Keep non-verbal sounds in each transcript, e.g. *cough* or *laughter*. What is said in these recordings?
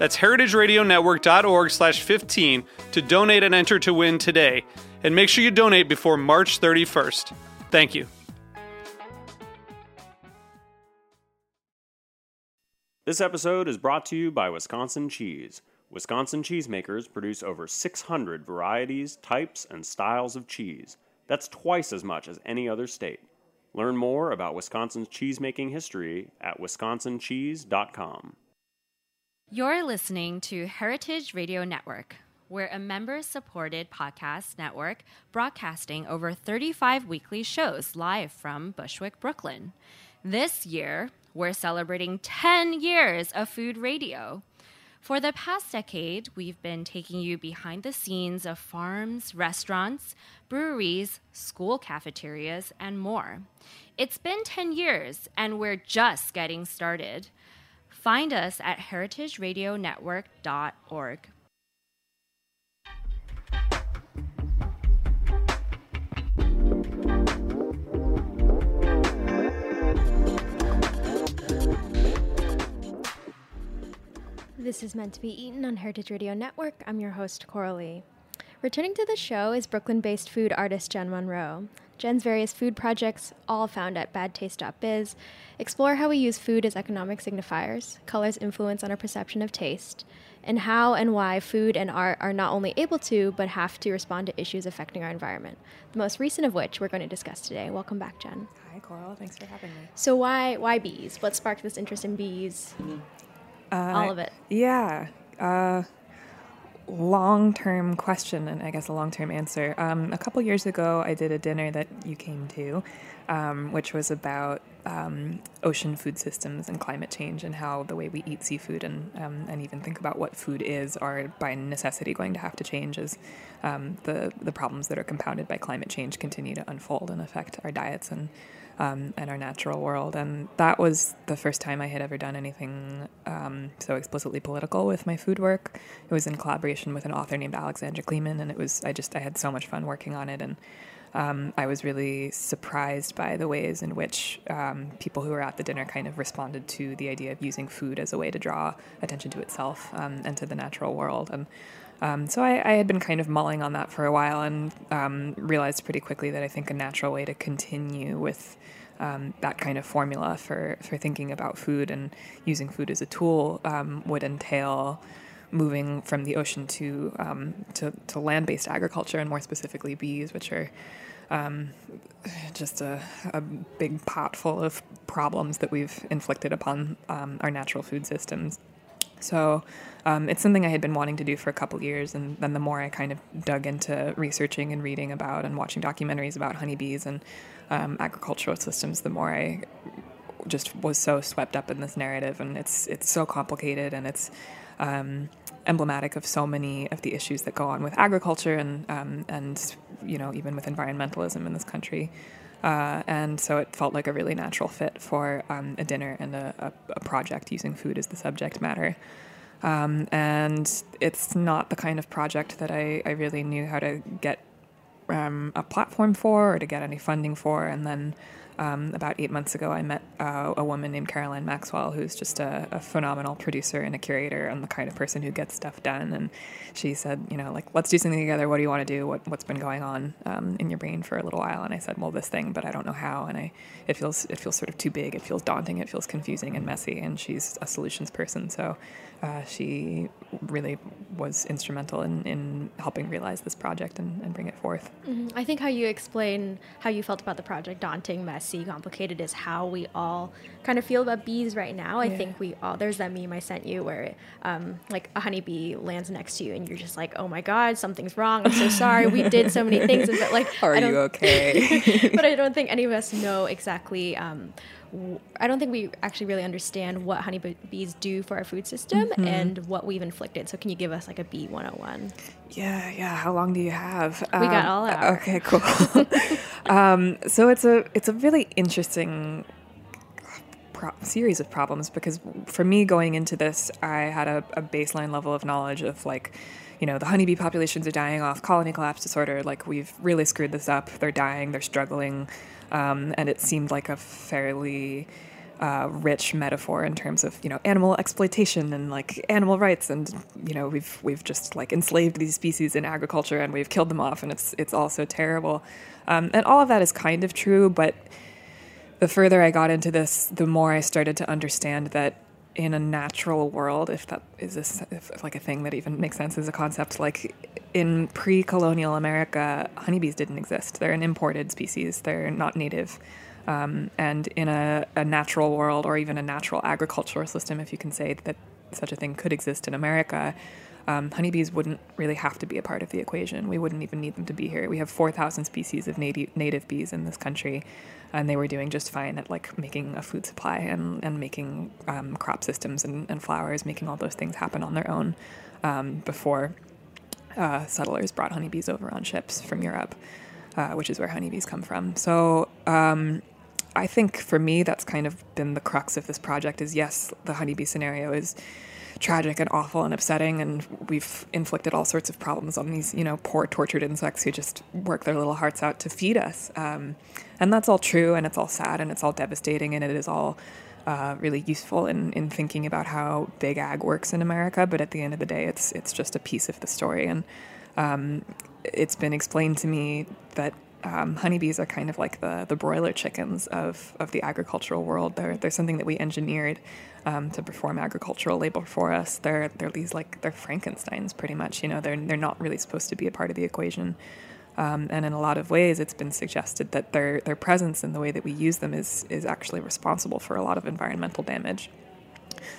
That's heritageradionetwork.org slash 15 to donate and enter to win today. And make sure you donate before March 31st. Thank you. This episode is brought to you by Wisconsin Cheese. Wisconsin cheesemakers produce over 600 varieties, types, and styles of cheese. That's twice as much as any other state. Learn more about Wisconsin's cheesemaking history at wisconsincheese.com. You're listening to Heritage Radio Network. We're a member supported podcast network broadcasting over 35 weekly shows live from Bushwick, Brooklyn. This year, we're celebrating 10 years of food radio. For the past decade, we've been taking you behind the scenes of farms, restaurants, breweries, school cafeterias, and more. It's been 10 years, and we're just getting started. Find us at heritageradionetwork.org. This is meant to be eaten on Heritage Radio Network. I'm your host, Coralie. Returning to the show is Brooklyn based food artist Jen Monroe. Jen's various food projects, all found at badtaste.biz, explore how we use food as economic signifiers, color's influence on our perception of taste, and how and why food and art are not only able to, but have to respond to issues affecting our environment. The most recent of which we're going to discuss today. Welcome back, Jen. Hi, Coral. Thanks for having me. So, why why bees? What sparked this interest in bees? All of it. Yeah. Uh, long term question, and I guess a long term answer. Um, a couple years ago, I did a dinner that you came to, um, which was about um, ocean food systems and climate change and how the way we eat seafood and, um, and even think about what food is are by necessity going to have to change as um, the, the problems that are compounded by climate change continue to unfold and affect our diets and um, and our natural world. And that was the first time I had ever done anything um, so explicitly political with my food work. It was in collaboration with an author named Alexandra Kleeman, and it was I just I had so much fun working on it and. Um, I was really surprised by the ways in which um, people who were at the dinner kind of responded to the idea of using food as a way to draw attention to itself um, and to the natural world. And um, so I, I, had been kind of mulling on that for a while and um, realized pretty quickly that I think a natural way to continue with um, that kind of formula for, for thinking about food and using food as a tool um, would entail moving from the ocean to um, to, to land based agriculture and more specifically bees, which are um, just a, a, big pot full of problems that we've inflicted upon our natural food systems. So um, it's something I had been wanting to do for a couple years, and then the more I kind of dug into researching and reading about and watching documentaries about honeybees and um, agricultural systems, the more I just was so swept up in this narrative, and it's it's so complicated and it's um, emblematic of so many of the issues that go on with agriculture and um, and you know even with environmentalism in this country. Uh, and so it felt like a really natural fit for um, a dinner and a, a, a, project using food as the subject matter. Um, and it's not the kind of project that I, I really knew how to get um, a platform for or to get any funding for. And then um, about eight months ago, I met uh, a woman named Caroline Maxwell, who's just a, a, phenomenal producer and a curator and the kind of person who gets stuff done. And she said, you know, like, let's do something together. What do you want to do? What, what's been going on um, in your brain for a little while? And I said, well, this thing, but I don't know how. And I, it feels, it feels sort of too big. It feels daunting. It feels confusing and messy. And she's a solutions person. So uh, she really was instrumental in, in helping realize this project and, and bring it forth. Mm-hmm. I think how you explain how you felt about the project, daunting, messy, complicated, is how we all kind of feel about bees right now. I yeah. think we all, there's that meme I sent you where um, like a honeybee lands next to you and you're just like, oh my God, something's wrong. I'm so *laughs* sorry. we did so many things. But like, *laughs* are you okay? *laughs* but I don't think any of us know exactly. Um, I don't think we actually really understand what honeybees do for our food system mm-hmm. and what we've inflicted. So, can you give us like a bee 101? Yeah, yeah. How long do you have? We um, got all hour. Okay, cool. Um, so it's a it's a really interesting pro- series of problems because for me going into this, I had a, a baseline level of knowledge of like you know, the honeybee populations are dying off, colony collapse disorder, like we've really screwed this up. They're dying, they're struggling. Um, and it seemed like a fairly uh, rich metaphor in terms of you know animal exploitation and like animal rights and you know we've we've just like enslaved these species in agriculture and we've killed them off and it's it's all so terrible um, and all of that is kind of true but the further I got into this the more I started to understand that in a natural world, if that is a, if, like a thing that even makes sense as a concept, like in pre-colonial America, honeybees didn't exist. They're an imported species. They're not native. Um, and in a, a, natural world, or even a natural agricultural system, if you can say that such a thing could exist in America, um, honeybees wouldn't really have to be a part of the equation. We wouldn't even need them to be here. We have 4,000 species of native, native bees in this country, and they were doing just fine at like making a food supply and, and making um, crop systems and, and, flowers, making all those things happen on their own um, before uh, settlers brought honeybees over on ships from Europe, uh, which is where honeybees come from. So um, I think for me, that's kind of been the crux of this project. Is yes, the honeybee scenario is tragic and awful and upsetting and we've inflicted all sorts of problems on these you know poor tortured insects who just work their little hearts out to feed us um, and that's all true and it's all sad and it's all devastating and it is all uh, really useful in, in thinking about how big ag works in America. But at the end of the day, it's it's just a piece of the story, and um, it's been explained to me that um, honeybees are kind of like the the broiler chickens of of the agricultural world. They're they're something that we engineered um, to perform agricultural labor for us. They're they're these like they're Frankenstein's pretty much. You know, they're they're not really supposed to be a part of the equation. Um, and in a lot of ways, it's been suggested that their their presence and the way that we use them is is actually responsible for a lot of environmental damage.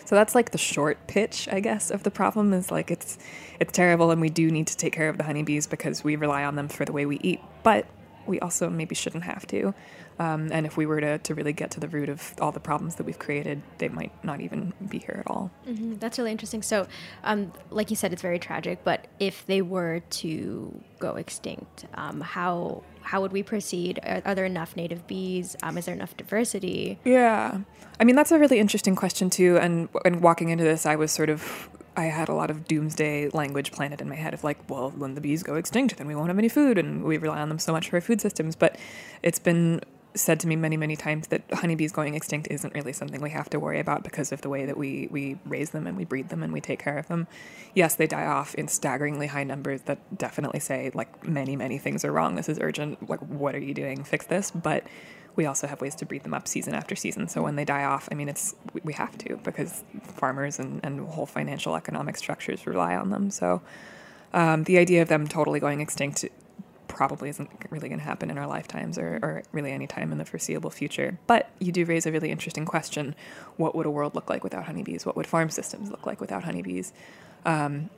So that's like the short pitch, I guess, of the problem is like it's it's terrible, and we do need to take care of the honeybees because we rely on them for the way we eat. But we also maybe shouldn't have to. Um, and if we were to, to really get to the root of all the problems that we've created, they might not even be here at all. Mm-hmm. That's really interesting. So, um, like you said, it's very tragic. But if they were to go extinct, um, how how would we proceed? Are, are there enough native bees? Um, is there enough diversity? Yeah, I mean that's a really interesting question too. And and walking into this, I was sort of I had a lot of doomsday language planted in my head of like, well, when the bees go extinct, then we won't have any food, and we rely on them so much for our food systems. But it's been said to me many, many times that honeybees going extinct isn't really something we have to worry about because of the way that we, we raise them and we breed them and we take care of them. Yes, they die off in staggeringly high numbers that definitely say, like, many, many things are wrong. This is urgent. Like, what are you doing? Fix this. But we also have ways to breed them up season after season. So when they die off, I mean, it's we have to because farmers and, and whole financial economic structures rely on them. So um, the idea of them totally going extinct probably isn't really going to happen in our lifetimes or, or really any time in the foreseeable future. But you do raise a really interesting question. What would a world look like without honeybees? What would farm systems look like without honeybees? Um,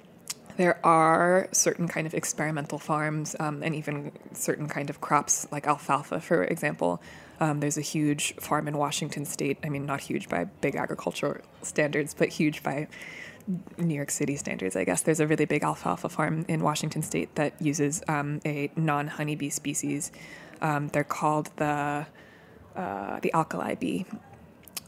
there are certain kind of experimental farms um, and even certain kind of crops like alfalfa, for example, um, there's a huge farm in Washington state. I mean, not huge by big agricultural standards, but huge by New York City standards, I guess. There's a really big alfalfa farm in Washington state that uses um, a non honeybee species. Um, they're called the uh, the alkali bee.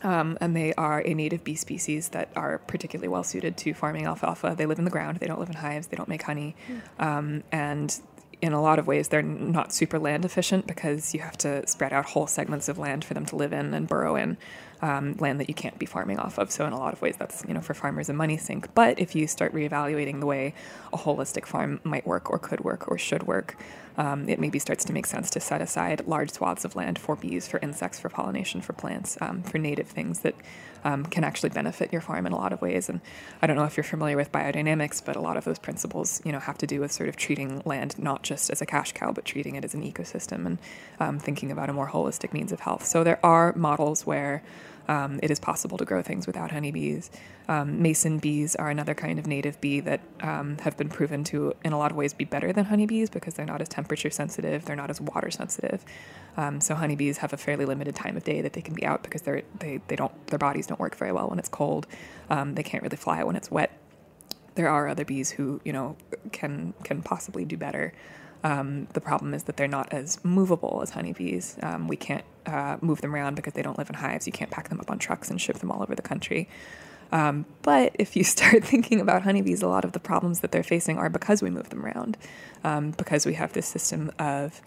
Um, and they are a native bee species that are particularly well suited to farming alfalfa. They live in the ground, they don't live in hives, they don't make honey. Mm. and in a lot of ways, they're not super land efficient because you have to spread out whole segments of land for them to live in and burrow in, um, land that you can't be farming off of. So in a lot of ways, that's you know for farmers a money sink. But if you start reevaluating the way a holistic farm might work, or could work, or should work, um, it maybe starts to make sense to set aside large swaths of land for bees, for insects, for pollination, for plants, um, for native things that um, can actually benefit your farm in a lot of ways. And I don't know if you're familiar with biodynamics, but a lot of those principles, you know, have to do with sort of treating land not just as a cash cow, but treating it as an ecosystem and um, thinking about a more holistic means of health. So there are models where um, it is possible to grow things without honeybees. Um, mason bees are another kind of native bee that um, have been proven to, in a lot of ways, be better than honeybees because they're not as temperature sensitive, they're not as water sensitive. Um, so honeybees have a fairly limited time of day that they can be out because they're, they they don't their bodies don't work very well when it's cold. Um, they can't really fly when it's wet. There are other bees who you know can can possibly do better. Um, the problem is that they're not as movable as honeybees. Um, we can't uh, move them around because they don't live in hives. You can't pack them up on trucks and ship them all over the country. Um, but if you *laughs* start thinking about honeybees, a lot of the problems that they're facing are because we move them around, um, because we have this system of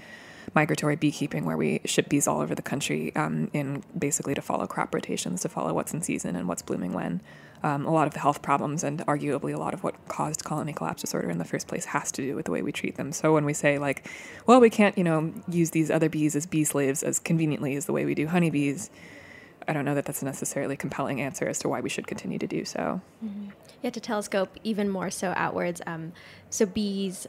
migratory beekeeping where we ship bees all over the country um, in basically to follow crop rotations, to follow what's in season and what's blooming when. Um, a lot of the health problems and arguably a lot of what caused colony collapse disorder in the first place has to do with the way we treat them. So when we say like, well, we can't, you know, use these other bees as bee slaves as conveniently as the way we do honeybees, I don't know that that's a necessarily compelling answer as to why we should continue to do so. Mm-hmm. You have to telescope even more so outwards. Um, so bees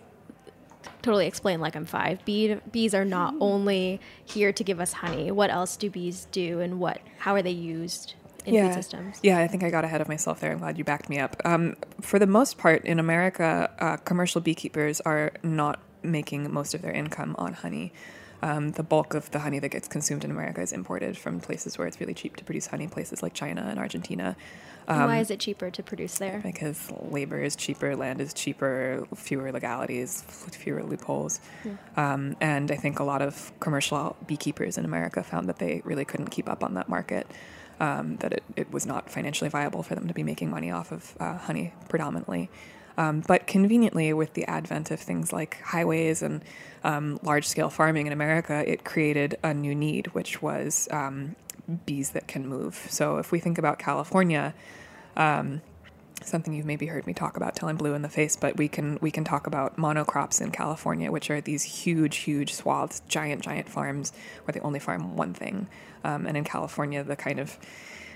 totally explain like I'm five. Bee, bees are not only here to give us honey. What else do bees do, and what how are they used? In yeah. food systems. Yeah, I think I got ahead of myself there. I'm glad you backed me up. Um, for the most part, in America, uh, commercial beekeepers are not making most of their income on honey. Um, the bulk of the honey that gets consumed in America is imported from places where it's really cheap to produce honey, places like China and Argentina. Um, why is it cheaper to produce there? Because labor is cheaper, land is cheaper, fewer legalities, fewer loopholes. Hmm. Um, and I think a lot of commercial beekeepers in America found that they really couldn't keep up on that market um, that it, it was not financially viable for them to be making money off of uh, honey predominantly. Um, but conveniently, with the advent of things like highways and um, large scale farming in America, it created a new need, which was um, bees that can move. So if we think about California, um, something you've maybe heard me talk about till I'm blue in the face, but we can we can talk about monocrops in California, which are these huge, huge swaths, giant, giant farms where they only farm one thing. Um, and in California, the kind of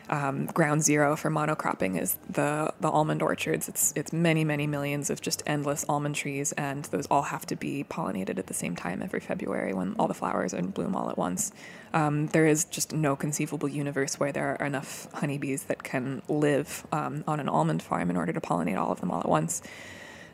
um, ground zero for monocropping is the the almond orchards. It's it's many many millions of just endless almond trees, and those all have to be pollinated at the same time every February when all the flowers are in bloom all at once. Um, there is just no conceivable universe where there are enough honeybees that can live um, on an almond farm in order to pollinate all of them all at once.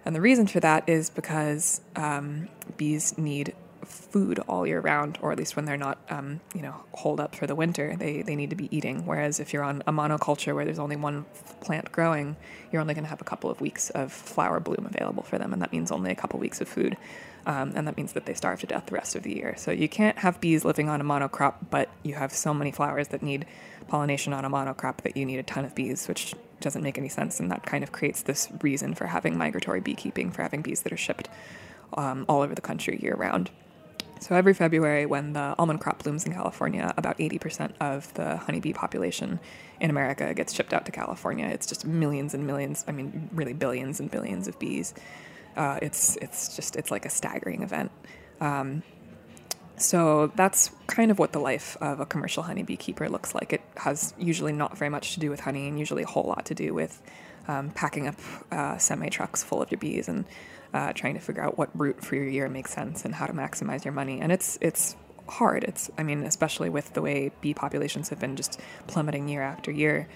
And the reason for that is because um, bees need food all year round, or at least when they're not, um, you know, holed up for the winter, they, they need to be eating. Whereas if you're on a monoculture where there's only one plant growing, you're only going to have a couple of weeks of flower bloom available for them, and that means only a couple weeks of food. Um, and that means that they starve to death the rest of the year. So you can't have bees living on a monocrop, but you have so many flowers that need pollination on a monocrop that you need a ton of bees, which doesn't make any sense. And that kind of creates this reason for having migratory beekeeping, for having bees that are shipped um, all over the country year round. So every February, when the almond crop blooms in California, about 80% of the honeybee population in America gets shipped out to California. It's just millions and millions, I mean, really billions and billions of bees. Uh, it's, it's just, it's like a staggering event. Um, so that's kind of what the life of a commercial honeybee keeper looks like. It has usually not very much to do with honey and usually a whole lot to do with um, packing up uh, semi trucks full of your bees and uh, trying to figure out what route for your year makes sense and how to maximize your money. And it's it's hard. It's I mean, especially with the way bee populations have been just plummeting year after year.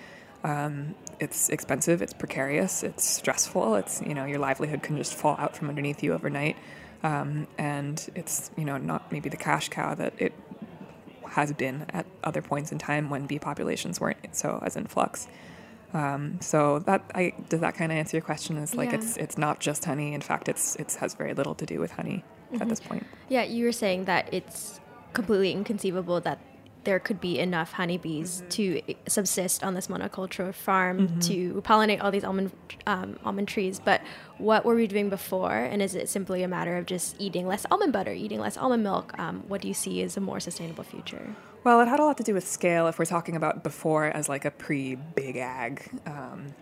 Um, it's expensive. It's precarious. It's stressful. It's you know your livelihood can just fall out from underneath you overnight. Um, and it's you know not maybe the cash cow that it has been at other points in time when bee populations weren't so as in flux. Um, so that I does that kind of answer your question? Is like yeah. it's it's not just honey. In fact, it's it has very little to do with honey mm-hmm. at this point. Yeah, you were saying that it's completely inconceivable that there could be enough honeybees mm-hmm. to subsist on this monoculture farm mm-hmm. to pollinate all these almond um, almond trees. But what were we doing before? And is it simply a matter of just eating less almond butter, eating less almond milk? Um, what do you see as a more sustainable future? Well, it had a lot to do with scale. If we're talking about before as like a pre big ag. Um,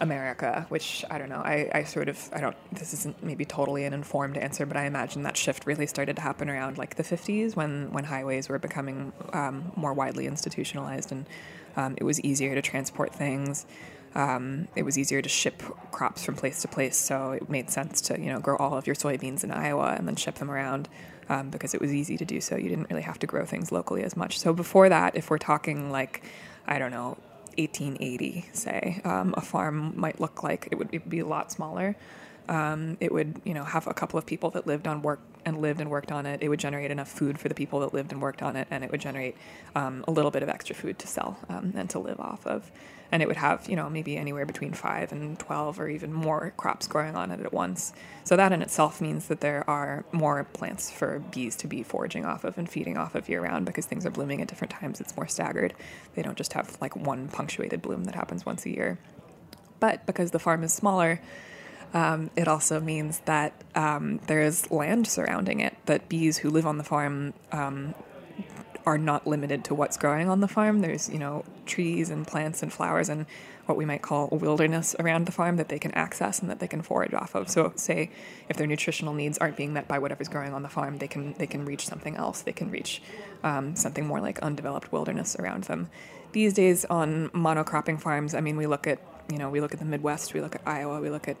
America, which I don't know. I, I sort of, I don't, this isn't maybe totally an informed answer, but I imagine that shift really started to happen around like the 50s when, when highways were becoming um, more widely institutionalized and um, it was easier to transport things. Um, it was easier to ship crops from place to place, so it made sense to you know grow all of your soybeans in Iowa and then ship them around um, because it was easy to do so. You didn't really have to grow things locally as much. So before that, if we're talking like I don't know 1880, say, um, a farm might look like. It would, it would be a lot smaller. Um, it would, you know, have a couple of people that lived on work and lived and worked on it. It would generate enough food for the people that lived and worked on it, and it would generate um, a little bit of extra food to sell um, and to live off of and it would have you know maybe anywhere between five and twelve or even more crops growing on it at once. So that in itself means that there are more plants for bees to be foraging off of and feeding off of year round because things are blooming at different times. It's more staggered. They don't just have like one punctuated bloom that happens once a year. But because the farm is smaller, um, it also means that um, there is land surrounding it that bees who live on the farm um, are not limited to what's growing on the farm. There's, you know, trees and plants and flowers and what we might call wilderness around the farm that they can access and that they can forage off of. So say if their nutritional needs aren't being met by whatever's growing on the farm, they can they can reach something else. They can reach um, something more like undeveloped wilderness around them. These days on monocropping farms, I mean, we look at you know we look at the Midwest, we look at Iowa, we look at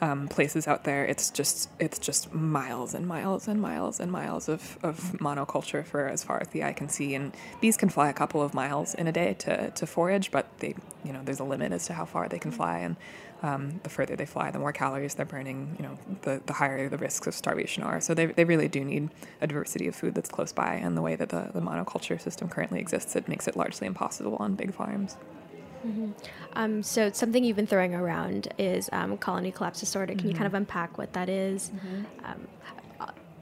um, places out there, it's just it's just miles and miles and miles and miles of, of monoculture for as far as the eye can see. And bees can fly a couple of miles in a day to, to forage, but they you know there's a limit as to how far they can fly, and um, the further they fly, the more calories they're burning. You know, the the higher the risks of starvation are. So they they really do need a diversity of food that's close by, and the way that the, the monoculture system currently exists, it makes it largely impossible on big farms. Mm-hmm. Um, so something you've been throwing around is um, colony collapse disorder. Can mm-hmm. you kind of unpack what that is? Mm-hmm. Um,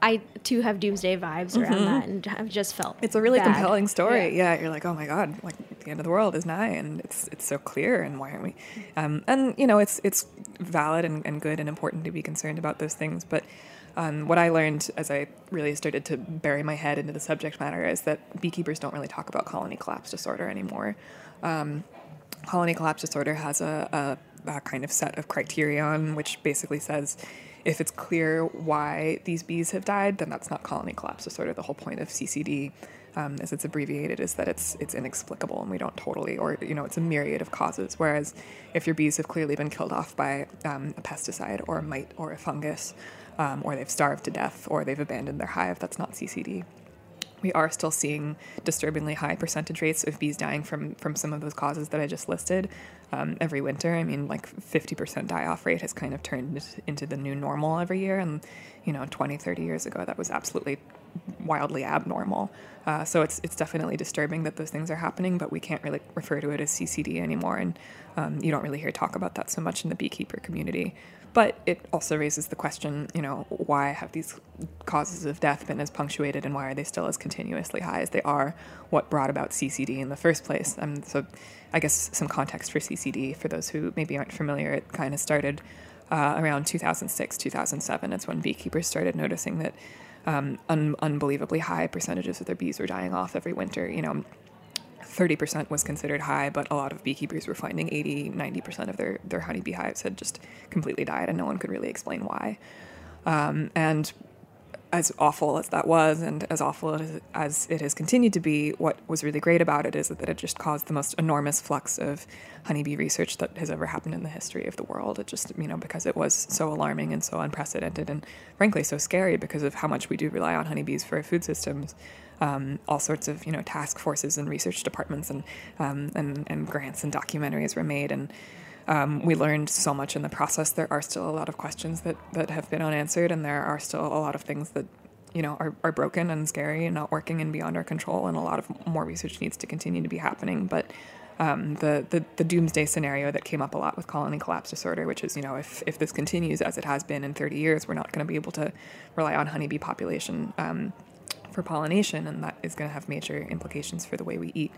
I too have doomsday vibes around mm-hmm. that, and I've just felt it's a really bad. compelling story. Yeah. yeah. you're like, oh my god, like the end of the world is nigh, and it's it's so clear, and why aren't we? Um, and you know, it's it's valid and, and good and important to be concerned about those things, but. Um, what I learned as I really started to bury my head into the subject matter is that beekeepers don't really talk about colony collapse disorder anymore. Um, colony collapse disorder has a, a, a kind of set of criterion which basically says if it's clear why these bees have died, then that's not colony collapse disorder. The whole point of CCD, um, as it's abbreviated, is that it's it's inexplicable and we don't totally, or you know, it's a myriad of causes. Whereas if your bees have clearly been killed off by um, a pesticide or a mite or a fungus, um, or they've starved to death, or they've abandoned their hive, that's not CCD we are still seeing disturbingly high percentage rates of bees dying from from some of those causes that I just listed um, every winter. I mean, like 50% die off rate has kind of turned into the new normal every year. And, you know, 20, 30 years ago, that was absolutely wildly abnormal. Uh, so it's it's definitely disturbing that those things are happening, but we can't really refer to it as CCD anymore, and um, you don't really hear talk about that so much in the beekeeper community. But it also raises the question, you know, why have these causes of death been as punctuated and why are they still as continuously high as they are? What brought about CCD in the first place? Um, so, I guess some context for CCD for those who maybe aren't familiar, it kind of started uh, around 2006, 2007. It's when beekeepers started noticing that um, un- unbelievably high percentages of their bees were dying off every winter. You know, 30% was considered high, but a lot of beekeepers were finding 80, 90% of their, their honeybee hives had just completely died, and no one could really explain why. Um, and as awful as that was, and as awful as, it has continued to be, what was really great about it is that it just caused the most enormous flux of honeybee research that has ever happened in the history of the world. It just, you know, because it was so alarming and so unprecedented, and frankly so scary because of how much we do rely on honeybees for our food systems um, all sorts of you know task forces and research departments and um, and, and grants and documentaries were made and um, we learned so much in the process. There are still a lot of questions that, that have been unanswered, and there are still a lot of things that you know are, are broken and scary and not working and beyond our control. And a lot of more research needs to continue to be happening. But um, the, the the doomsday scenario that came up a lot with colony collapse disorder, which is you know if if this continues as it has been in 30 years, we're not going to be able to rely on honeybee population. Um, for pollination, and that is going to have major implications for the way we eat.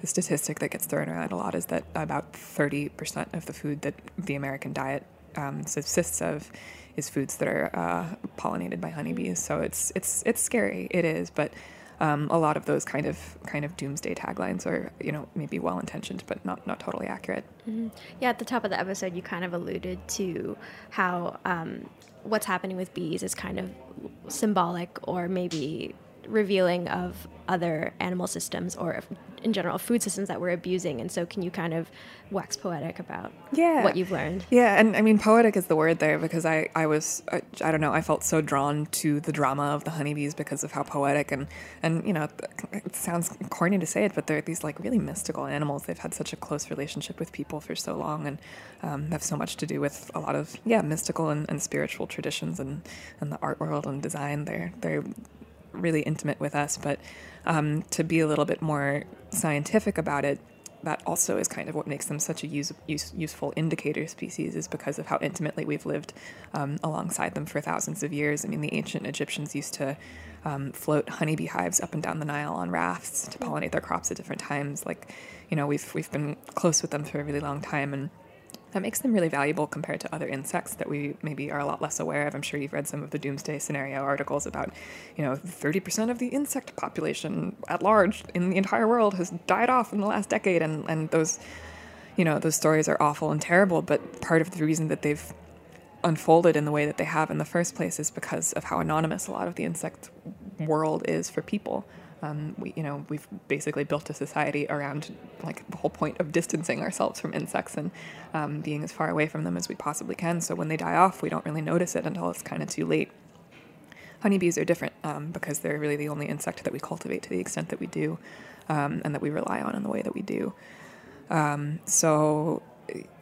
The statistic that gets thrown around a lot is that about 30% of the food that the American diet um, subsists of is foods that are uh, pollinated by honeybees. So it's it's it's scary. It is, but um, a lot of those kind of kind of doomsday taglines are you know maybe well intentioned but not not totally accurate. Mm-hmm. Yeah, at the top of the episode, you kind of alluded to how um, what's happening with bees is kind of symbolic or maybe revealing of other animal systems or in general food systems that we're abusing. And so can you kind of wax poetic about yeah. what you've learned? Yeah and i mean poetic is the word there because i i was I, I, don't know i felt so drawn to the drama of the honeybees because of how poetic and and you know it sounds corny to say it but they're these like really mystical animals. They've had such a close relationship with people for so long and um, have so much to do with a lot of yeah mystical and, and spiritual traditions and and the art world and design. They're they're really intimate with us, but um, to be a little bit more scientific about it, that also is kind of what makes them such a use, use, useful indicator species, is because of how intimately we've lived um, alongside them for thousands of years. I mean, the ancient Egyptians used to um, float honeybee hives up and down the Nile on rafts to pollinate their crops at different times. Like, you know, we've we've been close with them for a really long time, and that makes them really valuable compared to other insects that we maybe are a lot less aware of. I'm sure you've read some of the doomsday scenario articles about, you know, 30% of the insect population at large in the entire world has died off in the last decade. And, and those, you know, those stories are awful and terrible. But part of the reason that they've unfolded in the way that they have in the first place is because of how anonymous a lot of the insect world is for people. Um, we, you know, we've basically built a society around like the whole point of distancing ourselves from insects and um, being as far away from them as we possibly can. So when they die off, we don't really notice it until it's kind of too late. Honeybees are different um, because they're really the only insect that we cultivate to the extent that we do, um, and that we rely on in the way that we do. Um, so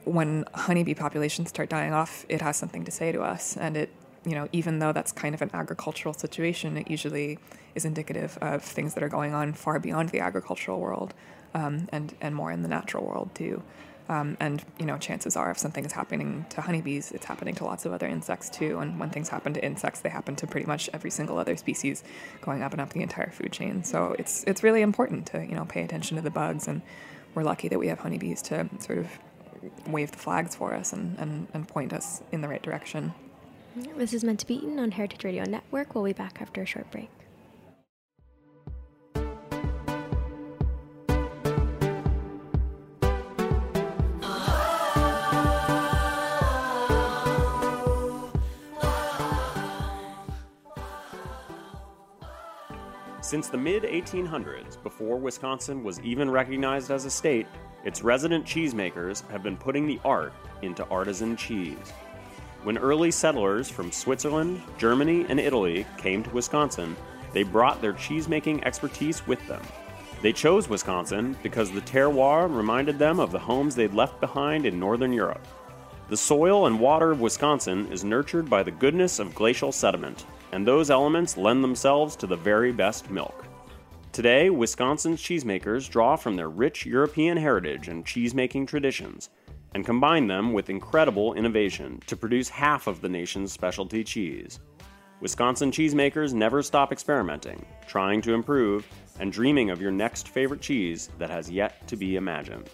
when honeybee populations start dying off, it has something to say to us, and it you know, even though that's kind of an agricultural situation, it usually is indicative of things that are going on far beyond the agricultural world um, and, and more in the natural world too. Um, and you know, chances are, if something is happening to honeybees, it's happening to lots of other insects too. And when things happen to insects, they happen to pretty much every single other species, going up and up the entire food chain. So it's it's really important to you know pay attention to the bugs, and we're lucky that we have honeybees to sort of wave the flags for us and, and, and point us in the right direction. This is meant to be eaten on Heritage Radio Network. We'll be back after a short break. Since the mid 1800s, before Wisconsin was even recognized as a state, its resident cheesemakers have been putting the art into artisan cheese. When early settlers from Switzerland, Germany, and Italy came to Wisconsin, they brought their cheesemaking expertise with them. They chose Wisconsin because the terroir reminded them of the homes they'd left behind in northern Europe. The soil and water of Wisconsin is nurtured by the goodness of glacial sediment, and those elements lend themselves to the very best milk. Today, Wisconsin's cheesemakers draw from their rich European heritage and cheesemaking traditions and combine them with incredible innovation to produce half of the nation's specialty cheese. Wisconsin cheesemakers never stop experimenting, trying to improve, and dreaming of your next favorite cheese that has yet to be imagined.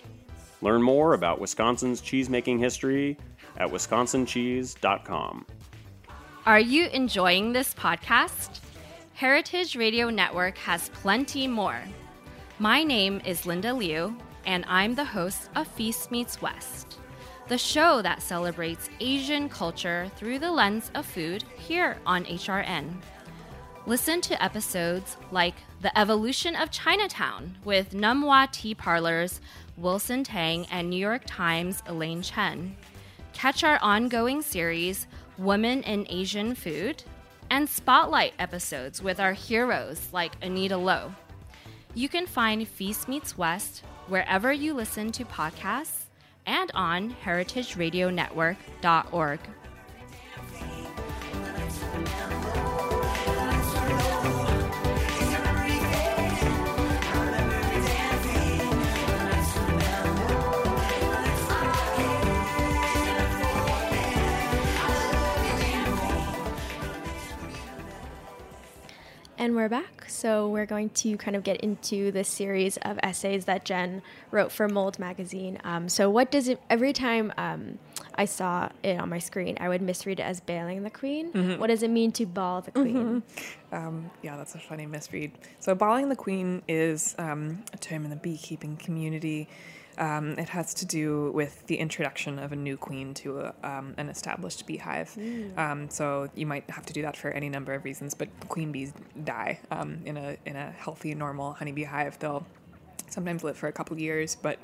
Learn more about Wisconsin's cheesemaking history at wisconsincheese.com. Are you enjoying this podcast? Heritage Radio Network has plenty more. My name is Linda Liu, and I'm the host of Feast Meets West, the show that celebrates Asian culture through the lens of food here on HRN. Listen to episodes like The Evolution of Chinatown with Nom Wah Tea Parlors, Wilson Tang, and New York Times' Elaine Chen. Catch our ongoing series, Women in Asian Food, and spotlight episodes with our heroes like Anita Lo. You can find Feast Meets West wherever you listen to podcasts and on heritageradionetwork.org. And we're back. So, we're going to kind of get into this series of essays that Jen wrote for Mold magazine. Um, so, what does it, every time um, I saw it on my screen, I would misread it as bailing the queen. Mm-hmm. What does it mean to ball the queen? Mm-hmm. Um, yeah, that's a funny misread. So, balling the queen is um, a term in the beekeeping community. Um, it has to do with the introduction of a new queen to a, um, an established beehive. Mm. Um, so you might have to do that for any number of reasons, but queen bees die um, in a in a healthy, normal honeybee hive. They'll sometimes live for a couple years, but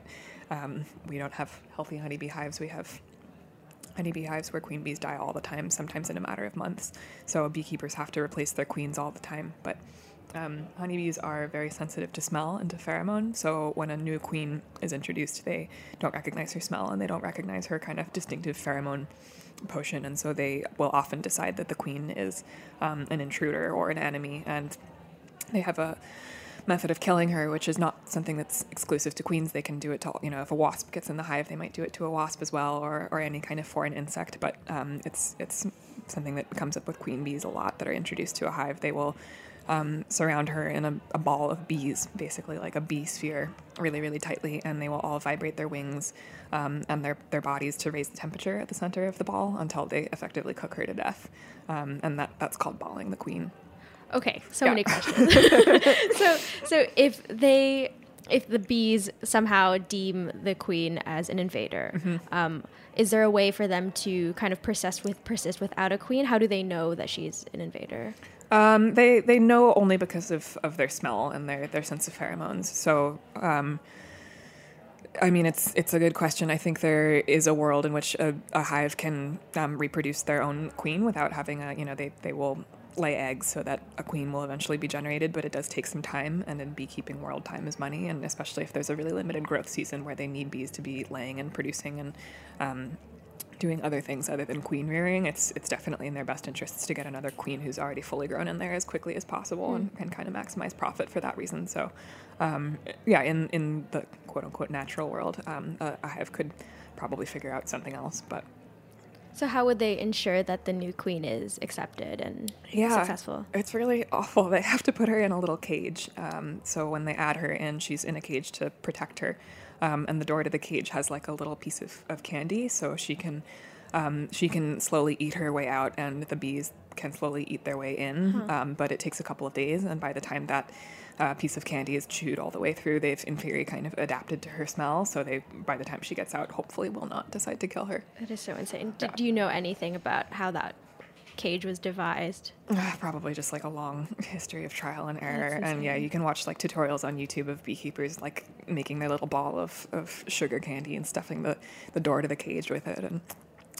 um, we don't have healthy honeybee hives. We have honeybee hives where queen bees die all the time, sometimes in a matter of months. So beekeepers have to replace their queens all the time, but um, honeybees are very sensitive to smell and to pheromone, so when a new queen is introduced, they don't recognize her smell and they don't recognize her kind of distinctive pheromone potion, and so they will often decide that the queen is um, an intruder or an enemy, and they have a method of killing her, which is not something that's exclusive to queens. They can do it to, you know, if a wasp gets in the hive, they might do it to a wasp as well, or, or any kind of foreign insect. But um, it's it's something that comes up with queen bees a lot that are introduced to a hive. They will um, surround her in a, a, ball of bees, basically like a bee sphere, really, really tightly, and they will all vibrate their wings um, and their, their bodies to raise the temperature at the center of the ball until they effectively cook her to death. Um, and that, that's called balling the queen. Okay, so yeah. many *laughs* questions. so, so if they, if the bees somehow deem the queen as an invader, mm-hmm. um, is there a way for them to kind of persist with persist without a queen? How do they know that she's an invader? Um, they they know only because of, of their smell and their, their sense of pheromones. So, um, I mean, it's it's a good question. I think there is a world in which a, a hive can um, reproduce their own queen without having a you know they they will lay eggs so that a queen will eventually be generated, but it does take some time. And in beekeeping world, time is money, and especially if there's a really limited growth season where they need bees to be laying and producing and um, doing other things other than queen rearing, it's it's definitely in their best interests to get another queen who's already fully grown in there as quickly as possible mm. and, and kind of maximize profit for that reason. So, um, yeah, in in the quote unquote natural world, um, a, a hive could probably figure out something else, but. So how would they ensure that the new queen is accepted and yeah, successful? It's really awful. They have to put her in a little cage. Um, so when they add her in, she's in a cage to protect her um, and the door to the cage has like a little piece of, of candy, so she can um, she can slowly eat her way out, and the bees can slowly eat their way in. Huh. Um, but it takes a couple of days, and by the time that uh, piece of candy is chewed all the way through, they've in theory kind of adapted to her smell. So they, by the time she gets out, hopefully will not decide to kill her. That is so insane. Yeah. Do you know anything about how that cage was devised? *sighs* Probably just like a long history of trial and error. And yeah, you can watch like tutorials on YouTube of beekeepers like making their little ball of, of sugar candy and stuffing the, the door to the cage with it. And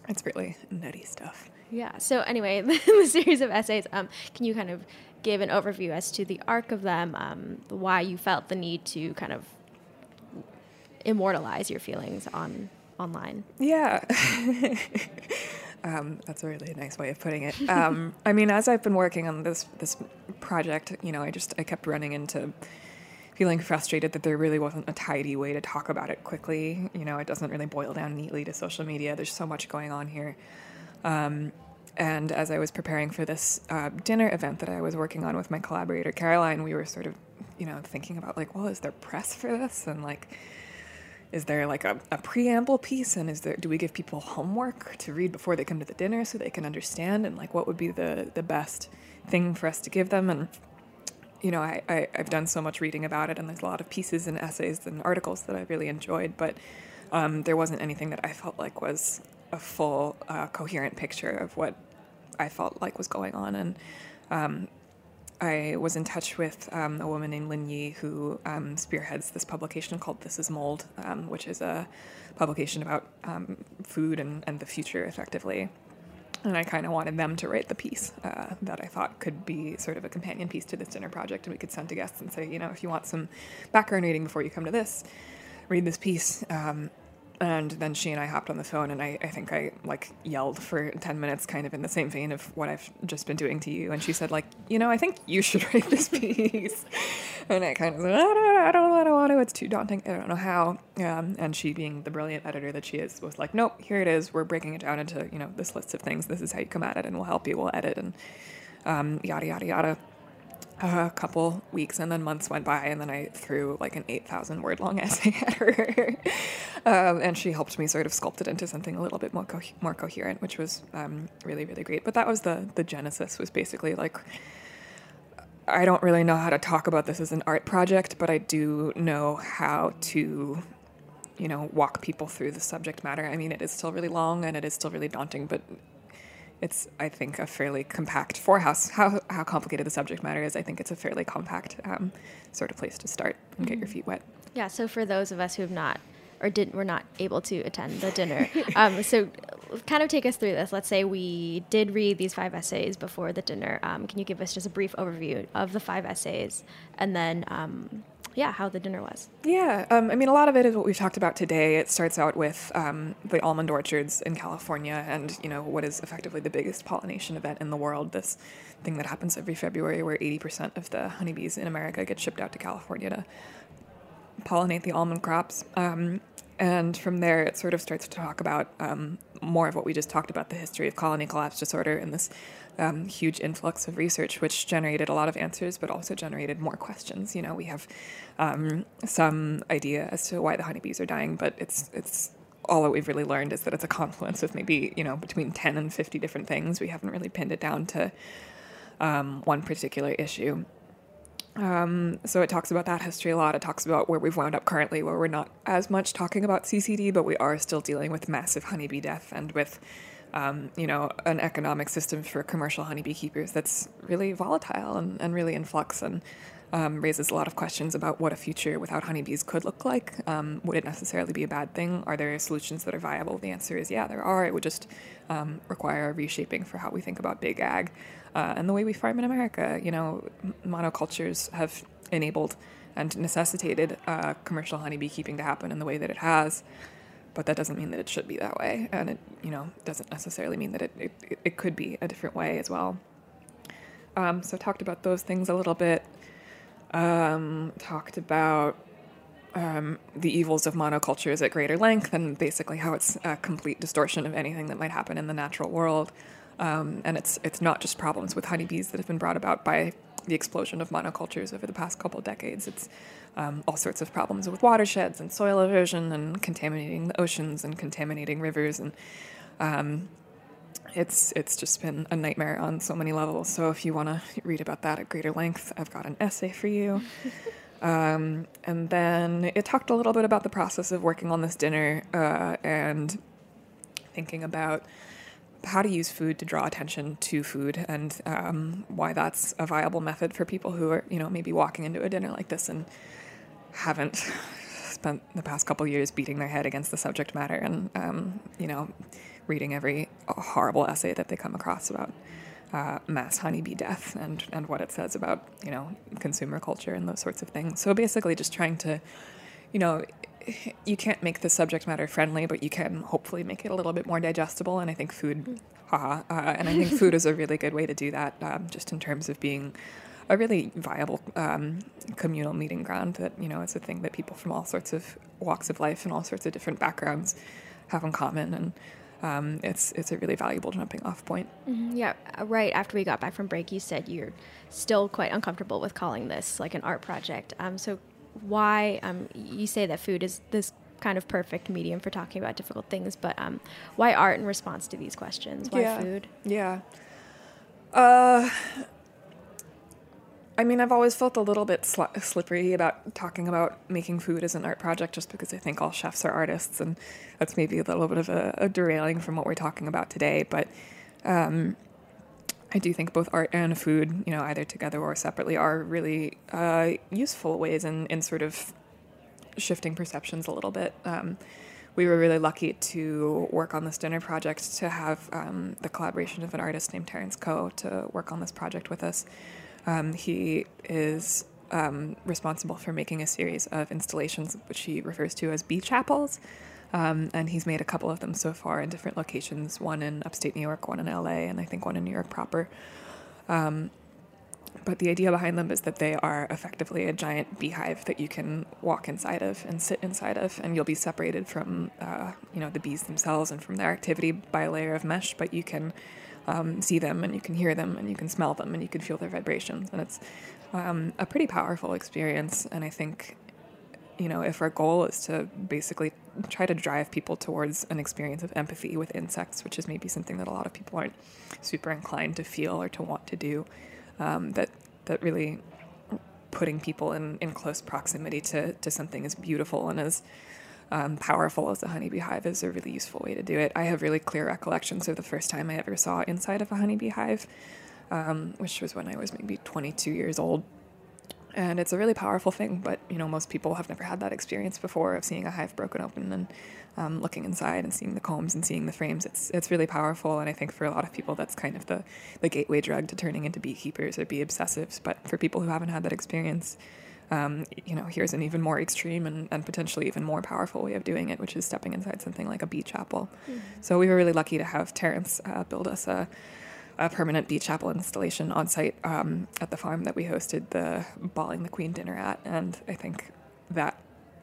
it's really nutty stuff. Yeah. So anyway, *laughs* the series of essays, um, can you kind of give an overview as to the arc of them, um, why you felt the need to kind of immortalize your feelings on online? Yeah. *laughs* Um, that's a really nice way of putting it. *laughs* Um, I mean, as I've been working on this this project, you know, I just I kept running into feeling frustrated that there really wasn't a tidy way to talk about it quickly. You know, it doesn't really boil down neatly to social media. There's so much going on here. Um, and as I was preparing for this uh, dinner event that I was working on with my collaborator Caroline, we were sort of, you know, thinking about like, well, is there press for this? And like, is there like a, a preamble piece? And is there do we give people homework to read before they come to the dinner so they can understand? And like what would be the the best thing for us to give them? And you know I, I have done so much reading about it and there's a lot of pieces and essays and articles that i really enjoyed but um, there wasn't anything that i felt like was a full uh, coherent picture of what i felt like was going on. And um, I was in touch with um, a woman named LinYee who um, spearheads this publication called This Is Mold, um, which is a publication about um, food and, and the future, effectively. And I kind of wanted them to write the piece uh, that I thought could be sort of a companion piece to this dinner project, and we could send to guests and say, you know, if you want some background reading before you come to this, read this piece. Um, and then she and I hopped on the phone, and I, I think I like yelled for 10 minutes, kind of in the same vein of what I've just been doing to you. And she said, like, you know, I think you should *laughs* write this piece. and I kind of said, I don't, I don't, I don't want to. It's too daunting. I don't know how. Um, and she, being the brilliant editor that she is, was like, nope, here it is. We're breaking it down into, you know, this list of things. This is how you come at it, and we'll help you. We'll edit and um, yada, yada, yada. A couple weeks and then months went by and then I threw like an 8,000 word long *laughs* essay at her. um, and she helped me sort of sculpt it into something a little bit more, co- more coherent, which was um, really, really great. But that was the, the genesis was basically like, I don't really know how to talk about this as an art project, but I do know how to, you know, walk people through the subject matter. I mean, it is still really long and it is still really daunting, but it's I think a fairly compact for how how how complicated the subject matter is. I think it's a fairly compact um, sort of place to start and get your mm-hmm. feet wet. Yeah. So for those of us who have not or didn't were not able to attend the dinner, *laughs* um, so kind of take us through this. Let's say we did read these five essays before the dinner. Um, can you give us just a brief overview of the five essays, and then um, yeah, how the dinner was. Yeah, um, I mean, a lot of it is what we've talked about today. It starts out with um, the almond orchards in California, and you know what is effectively the biggest pollination event in the world. This thing that happens every February, where eighty percent of the honeybees in America get shipped out to California to pollinate the almond crops. Um, and from there, it sort of starts to talk about um, more of what we just talked about the history of colony collapse disorder and this um, huge influx of research, which generated a lot of answers, but also generated more questions. You know, we have um, some idea as to why the honeybees are dying, but it's it's all that we've really learned is that it's a confluence of maybe you know between ten and fifty different things. We haven't really pinned it down to um, one particular issue. Um, so it talks about that history a lot. It talks about where we've wound up currently, where we're not as much talking about CCD, but we are still dealing with massive honeybee death and with um, you know, an economic system for commercial honeybee keepers that's really volatile and, and really in flux and um, raises a lot of questions about what a future without honeybees could look like. Um, would it necessarily be a bad thing? Are there solutions that are viable? The answer is yeah, there are. It would just um, require a reshaping for how we think about big ag uh, and the way we farm in America. You know, monocultures have enabled and necessitated uh, commercial honeybee keeping to happen in the way that it has. But that doesn't mean that it should be that way. And it you know doesn't necessarily mean that it, it, it could be a different way as well. Um, so talked about those things a little bit. Um, talked about um, the evils of monocultures at greater length and basically how it's a complete distortion of anything that might happen in the natural world um, and it's it's not just problems with honeybees that have been brought about by the explosion of monocultures over the past couple decades. It's um, all sorts of problems with watersheds and soil erosion and contaminating the oceans and contaminating rivers and um, it's it's just been a nightmare on so many levels. So if you want to read about that at greater length, I've got an essay for you. *laughs* um, and then it talked a little bit about the process of working on this dinner uh, and thinking about how to use food to draw attention to food and um, why that's a viable method for people who are, you know, maybe walking into a dinner like this and haven't spent the past couple years beating their head against the subject matter and, um, you know, reading every horrible essay that they come across about uh, mass honeybee death and, and what it says about, you know, consumer culture and those sorts of things. So basically just trying to, you know, you can't make the subject matter friendly, but you can hopefully make it a little bit more digestible. And I think food, haha, uh, and I think food is a really good way to do that, um, just in terms of being a really viable um, communal meeting ground. That you know, it's a thing that people from all sorts of walks of life and all sorts of different backgrounds have in common, and um, it's it's a really valuable jumping off point. Mm-hmm. Yeah, uh, right after we got back from break, you said you're still quite uncomfortable with calling this like an art project. Um, so why um, you say that food is this kind of perfect medium for talking about difficult things, but um, why art in response to these questions? Why yeah. food? Yeah. Uh, I mean, I've always felt a little bit sl- slippery about talking about making food as an art project just because I think all chefs are artists, and that's maybe a little bit of a, a derailing from what we're talking about today. But um, I do think both art and food, you know, either together or separately, are really uh, useful ways in, in sort of shifting perceptions a little bit. Um, we were really lucky to work on this dinner project to have um, the collaboration of an artist named Terence Koh to work on this project with us. Um, he is um, responsible for making a series of installations, which he refers to as bee chapels. Um, and he's made a couple of them so far in different locations one in upstate New York, one in LA, and I think one in New York proper. Um, but the idea behind them is that they are effectively a giant beehive that you can walk inside of and sit inside of, and you'll be separated from, uh, you know, the bees themselves and from their activity by a layer of mesh. But you can um, see them and you can hear them and you can smell them and you can feel their vibrations. And it's um, a pretty powerful experience. And I think, you know, if our goal is to basically try to drive people towards an experience of empathy with insects, which is maybe something that a lot of people aren't super inclined to feel or to want to do, um, that that really putting people in, in close proximity to, to something as beautiful and as um, powerful as a honeybee hive is a really useful way to do it. I have really clear recollections of the first time I ever saw inside of a honeybee hive, um, which was when I was maybe 22 years old. And it's a really powerful thing, but you know most people have never had that experience before of seeing a hive broken open and um, looking inside and seeing the combs and seeing the frames. It's it's really powerful, and I think for a lot of people that's kind of the the gateway drug to turning into beekeepers or bee obsessives. But for people who haven't had that experience, um, you know, here's an even more extreme and, and potentially even more powerful way of doing it, which is stepping inside something like a bee chapel. Mm-hmm. So we were really lucky to have Terence uh, build us a, a, permanent bee chapel installation on site um, at the farm that we hosted the Balling the Queen dinner at, and I think that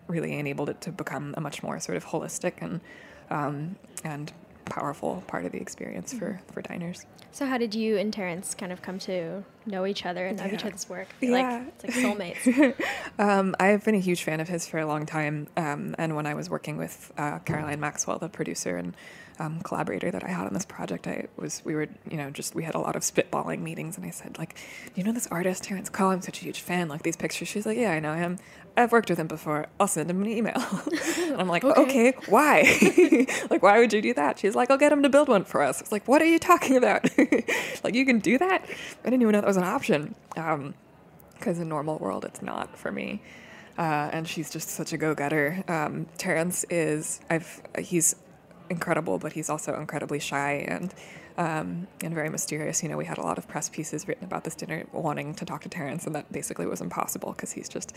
really enabled it to become a much more sort of holistic and um, and powerful part of the experience for, mm-hmm. for diners. So how did you and Terence kind of come to know each other and yeah. each other's work? Yeah. Like, it's like soulmates. *laughs* um, I've been a huge fan of his for a long time. Um, and when I was working with uh, Caroline Maxwell, the producer and um, collaborator that I had on this project, I was we were you know just we had a lot of spitballing meetings, and I said like, you know this artist Terence Koh, I'm such a huge fan. Like these pictures, she's like, yeah, I know him. I've worked with him before. I'll send him an email. and *laughs* I'm like, okay, okay why? *laughs* like, why would you do that? She's like, I'll get him to build one for us. It's like, what are you talking about? *laughs* like, you can do that? I didn't even know that was an option. Because um, in normal world, it's not for me. Uh, and she's just such a go-getter. Um, Terence is, I've, he's incredible, but he's also incredibly shy and um, and very mysterious. You know, we had a lot of press pieces written about this dinner wanting to talk to Terence, and that basically was impossible because he's just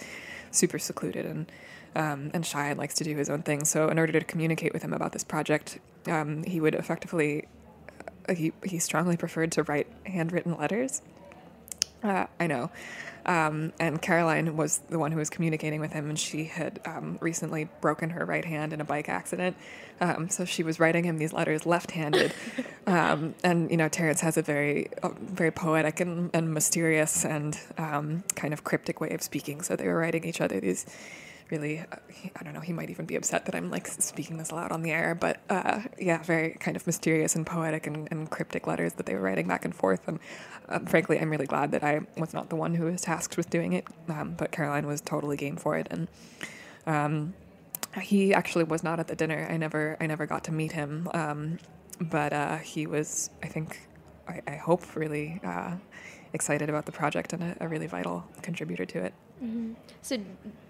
super secluded and um, and shy and likes to do his own thing. So, in order to communicate with him about this project, um, he would effectively uh, he he strongly preferred to write handwritten letters. Uh, I know. Um, and Caroline was the one who was communicating with him, and she had um, recently broken her right hand in a bike accident. Um, so she was writing him these letters left-handed. *laughs* Um, and you know, Terence has a very, uh, very poetic and, and mysterious and um, kind of cryptic way of speaking. So they were writing each other these really, uh, I don't know, he might even be upset that I'm like speaking this aloud on the air, but uh, yeah, very kind of mysterious and poetic and, and, cryptic letters that they were writing back and forth. And um, frankly, I'm really glad that I was not the one who was tasked with doing it, um, but Caroline was totally game for it. And um, he actually was not at the dinner. I never, I never got to meet him, um, but uh, he was, I think, I, I hope, really uh, excited about the project and a, a really vital contributor to it. Mm-hmm. So,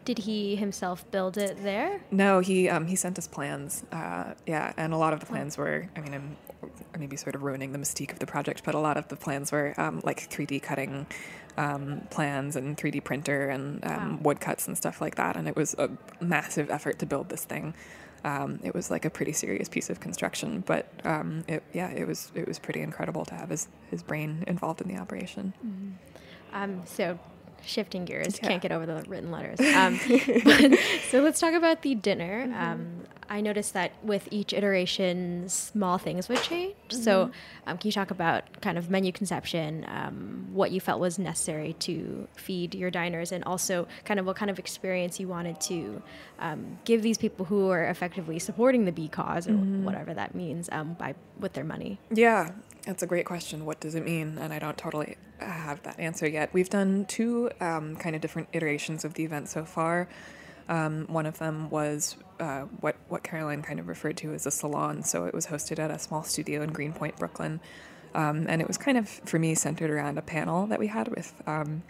did he himself build it there? No, he um, he sent us plans. Uh, yeah, and a lot of the plans were. I mean, I'm maybe sort of ruining the mystique of the project, but a lot of the plans were um, like 3D cutting um, plans and 3D printer and um, wow. woodcuts and stuff like that. And it was a massive effort to build this thing. Um, it was like a pretty serious piece of construction, but um, it, yeah, it was it was pretty incredible to have his his brain involved in the operation. Mm-hmm. Um, so shifting gears. Yeah. Can't get over the written letters. *laughs* Um, but, so let's talk about the dinner. Mm-hmm. Um, I noticed that with each iteration, small things would change. Mm-hmm. So, um, can you talk about kind of menu conception, um, what you felt was necessary to feed your diners, and also kind of what kind of experience you wanted to um, give these people who are effectively supporting the bee cause, or mm-hmm. whatever that means, um, by with their money? Yeah, that's a great question. What does it mean? And I don't totally have that answer yet. We've done two um, kind of different iterations of the event so far. Um, one of them was uh, what what Caroline kind of referred to as a salon. So it was hosted at a small studio in Greenpoint, Brooklyn, um, and it was kind of for me centered around a panel that we had with um,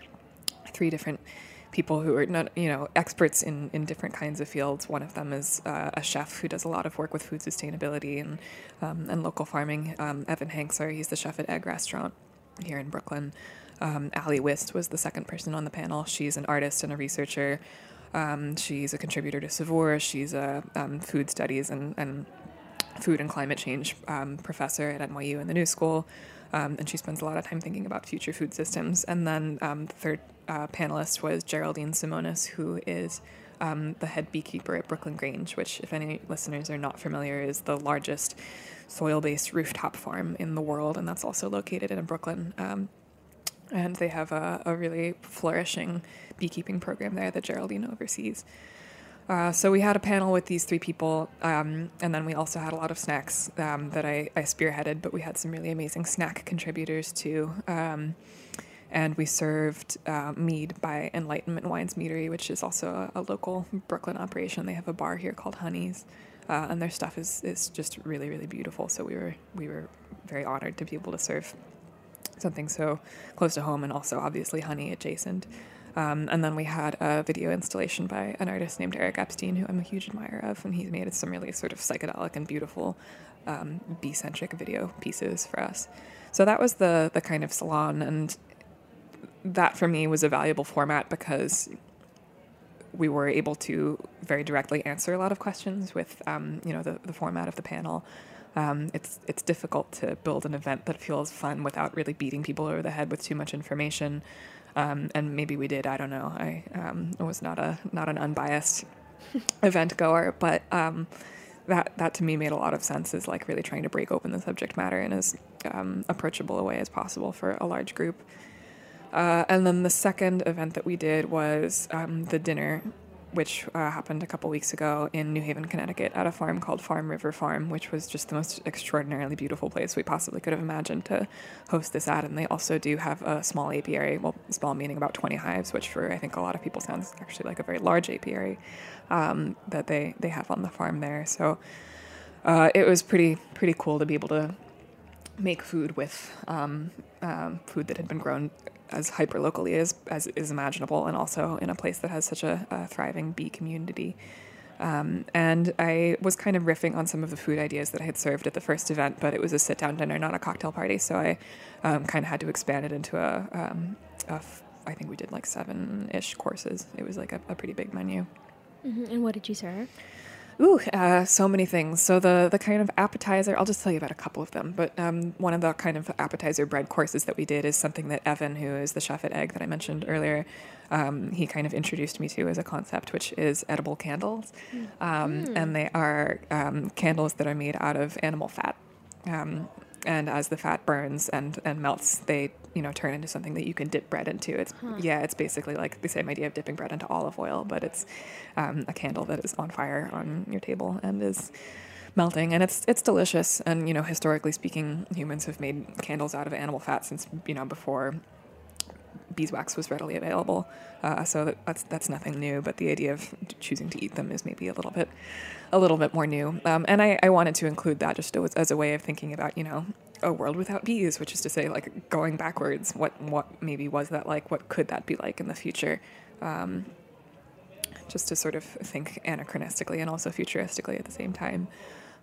three different people who are not you know experts in in different kinds of fields. One of them is uh, a chef who does a lot of work with food sustainability and um, and local farming. Um, Evan Hanczor, he's the chef at Egg Restaurant here in Brooklyn. Um, Allie Wist was the second person on the panel. She's an artist and a researcher. Um, she's a contributor to Saveur. She's a um, food studies and, and, food and climate change um, professor at NYU in the New School. Um, and she spends a lot of time thinking about future food systems. And then um, the third uh, panelist was Geraldine Simonis, who is um, the head beekeeper at Brooklyn Grange, which, if any listeners are not familiar, is the largest soil based rooftop farm in the world. And that's also located in Brooklyn. Um, and they have a, a, really flourishing beekeeping program there that Geraldine oversees. Uh, so we had a panel with these three people, um, and then we also had a lot of snacks um, that I, I, spearheaded, but we had some really amazing snack contributors too. Um, and we served uh, mead by Enlightenment Wines Meadery, which is also a, a, local Brooklyn operation. They have a bar here called Honey's, uh, and their stuff is, is just really really beautiful. So we were we were very honored to be able to serve something so close to home, and also obviously honey adjacent. Um, and then we had a video installation by an artist named Eric Epstein, who I'm a huge admirer of, and he's made some really sort of psychedelic and beautiful um, bee-centric video pieces for us. So that was the the kind of salon, and that for me was a valuable format because we were able to very directly answer a lot of questions with um, you know the, the format of the panel. Um, it's it's difficult to build an event that feels fun without really beating people over the head with too much information. Um, and maybe we did. I don't know. I um, was not a not an unbiased *laughs* event goer, but um, that that to me made a lot of sense. Is like really trying to break open the subject matter in as um, approachable a way as possible for a large group. Uh, and then the second event that we did was um, the dinner which uh, happened a couple weeks ago in New Haven, Connecticut, at a farm called Farm River Farm, which was just the most extraordinarily beautiful place we possibly could have imagined to host this at. And they also do have a small apiary, well, small meaning about 20 hives, which for I think a lot of people sounds actually like a very large apiary um, that they, they have on the farm there. So uh, it was pretty pretty cool to be able to make food with um, um, food that had been grown as hyper locally as, as is imaginable, and also in a place that has such a, a thriving bee community. Um, and I was kind of riffing on some of the food ideas that I had served at the first event, but it was a sit down dinner, not a cocktail party. So I um, kind of had to expand it into a, um, a f- I think we did like seven ish courses. It was like a, a pretty big menu. Mm-hmm. And what did you serve? Ooh, uh, so many things. So the the kind of appetizer, I'll just tell you about a couple of them. But um, one of the kind of appetizer bread courses that we did is something that Evan, who is the chef at Egg that I mentioned earlier, um, he kind of introduced me to as a concept, which is edible candles, um, mm. and they are um, candles that are made out of animal fat. And as the fat burns and, and melts, they you know turn into something that you can dip bread into. It's huh. yeah, it's basically like the same idea of dipping bread into olive oil, but it's um, a candle that is on fire on your table and is melting, and it's it's delicious. And you know, historically speaking, humans have made candles out of animal fat since you know before beeswax was readily available. Uh, so that, that's that's nothing new. But the idea of choosing to eat them is maybe a little bit a little bit more new. Um, and I, I wanted to include that just as a way of thinking about you know a world without bees, which is to say like going backwards. What what maybe was that like? What could that be like in the future? Um, just to sort of think anachronistically and also futuristically at the same time.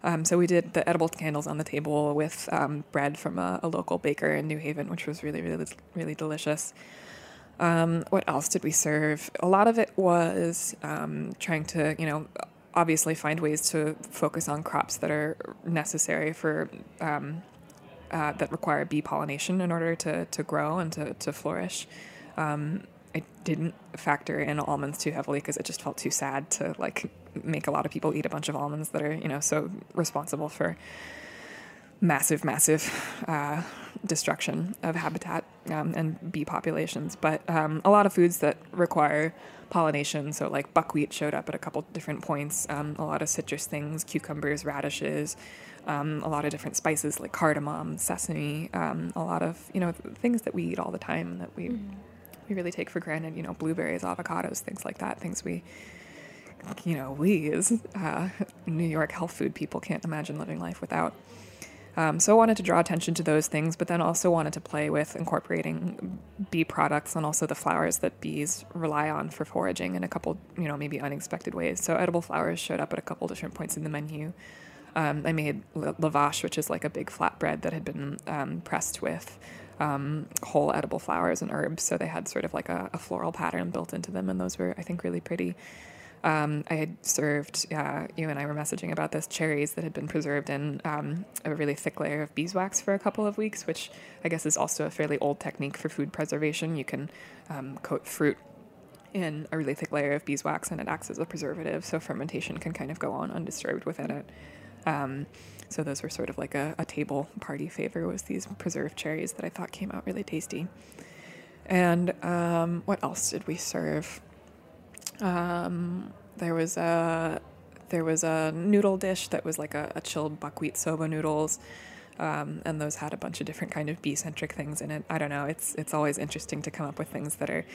Um, so we did the edible candles on the table with um, bread from a, a, local baker in New Haven, which was really, really, really delicious. Um, what else did we serve? A lot of it was um, trying to, you know, obviously find ways to focus on crops that are necessary for um, uh, that require bee pollination in order to to grow and to to flourish. Um, I didn't factor in almonds too heavily because it just felt too sad to like make a lot of people eat a bunch of almonds that are you know so responsible for massive, massive uh, destruction of habitat um, and bee populations. But um, a lot of foods that require pollination, so like buckwheat showed up at a couple different points. Um, a lot of citrus things, cucumbers, radishes. Um, a lot of different spices like cardamom, sesame, um, a lot of you know things that we eat all the time that we mm we really take for granted, you know, blueberries, avocados, things like that, things we, you know, we as uh, New York health food people can't imagine living life without. Um, so I wanted to draw attention to those things, but then also wanted to play with incorporating bee products and also the flowers that bees rely on for foraging in a couple, you know, maybe unexpected ways. So edible flowers showed up at a couple different points in the menu. Um, I made lavash, which is like a big flatbread that had been um, pressed with um, whole edible flowers and herbs. So they had sort of like a, a, floral pattern built into them, and those were, I think, really pretty. Um, I had served, uh, you and I were messaging about this, cherries that had been preserved in um, a really thick layer of beeswax for a couple of weeks, which I guess is also a fairly old technique for food preservation. You can um, coat fruit in a really thick layer of beeswax and it acts as a preservative, so fermentation can kind of go on undisturbed within it. Um, so those were sort of like a, a table party favor was these preserved cherries that I thought came out really tasty. And um, what else did we serve? Um, there was a there was a noodle dish that was like a, a chilled buckwheat soba noodles, um, and those had a bunch of different kind of bee centric things in it. I don't know. It's it's always interesting to come up with things that are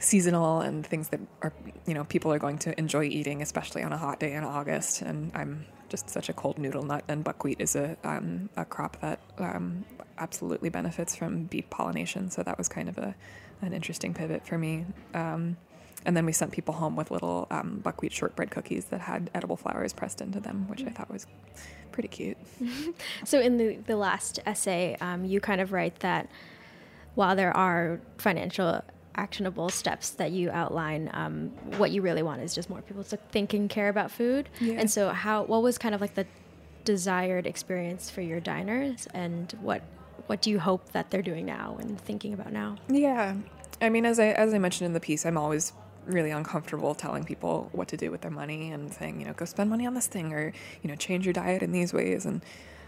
seasonal and things that are you know people are going to enjoy eating, especially on a hot day in August. And I'm just such a cold noodle nut, and buckwheat is a um, a crop that um, absolutely benefits from bee pollination. So that was kind of a an interesting pivot for me. Um, and then we sent people home with little um, buckwheat shortbread cookies that had edible flowers pressed into them, which I thought was pretty cute. *laughs* so, in the, the last essay, um, you kind of write that while there are financial actionable steps that you outline, um, what you really want is just more people to think and care about food. Yeah. And so, how what was kind of like the desired experience for your diners, and what what do you hope that they're doing now and thinking about now? Yeah, I mean, as I as I mentioned in the piece, I'm always really uncomfortable telling people what to do with their money and saying, you know, go spend money on this thing or, you know, change your diet in these ways. And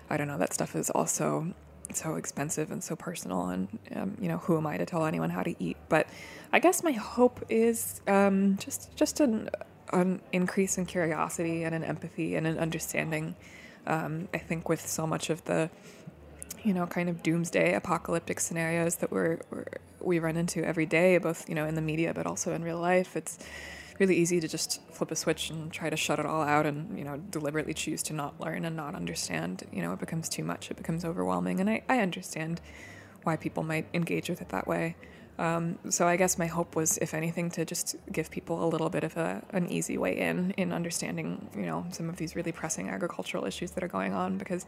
I don't know, that stuff is also so expensive and so personal. And, um, you know, who am I to tell anyone how to eat? But I guess my hope is um, just, just an, an increase in curiosity and an empathy and an understanding. Um, I think with so much of the, you know, kind of doomsday apocalyptic scenarios that we're, we're we run into every day, both you know in the media but also in real life. It's really easy to just flip a switch and try to shut it all out, and you know deliberately choose to not learn and not understand. You know, it becomes too much. It becomes overwhelming, and I, I understand why people might engage with it that way. Um, so I guess my hope was, if anything, to just give people a little bit of a, an easy way in in understanding, you know, some of these really pressing agricultural issues that are going on. Because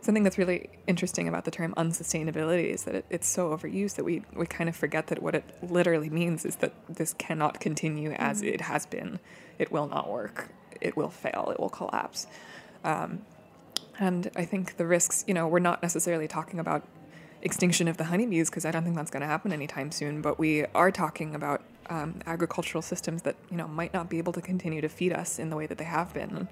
something that's really interesting about the term unsustainability is that it, it's so overused that we we kind of forget that what it literally means is that this cannot continue as mm-hmm. it has been. It will not work. It will fail. It will collapse. Um, and I think the risks, you know, we're not necessarily talking about extinction of the honeybees because I don't think that's going to happen anytime soon. But we are talking about um, agricultural systems that you know might not be able to continue to feed us in the way that they have been.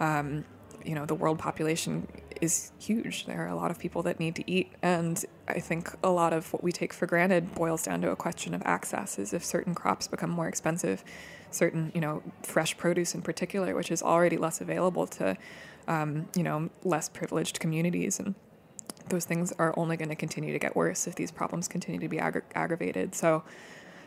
Um, you know, the world population is huge. There are a lot of people that need to eat, and I think a lot of what we take for granted boils down to a question of access. Is if certain crops become more expensive, certain you know fresh produce in particular, which is already less available to um, you know less privileged communities and those things are only going to continue to get worse if these problems continue to be aggra- aggravated. So,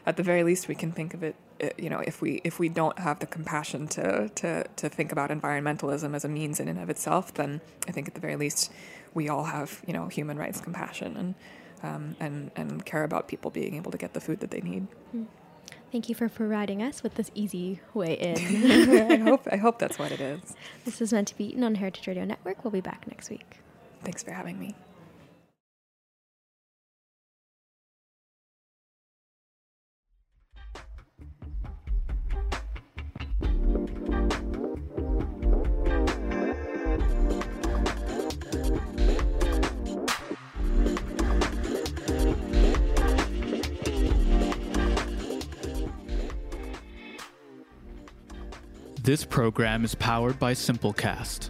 at the very least, we can think of it. Uh, you know, if we if we don't have the compassion to to to think about environmentalism as a means in and of itself, then I think at the very least we all have you know human rights compassion and um, and and care about people being able to get the food that they need. Hmm. Thank you for providing us with this easy way in. *laughs* I hope I hope that's what it is. *laughs* This is meant to be eaten on Heritage Radio Network. We'll be back next week. Thanks for having me. This program is powered by Simplecast.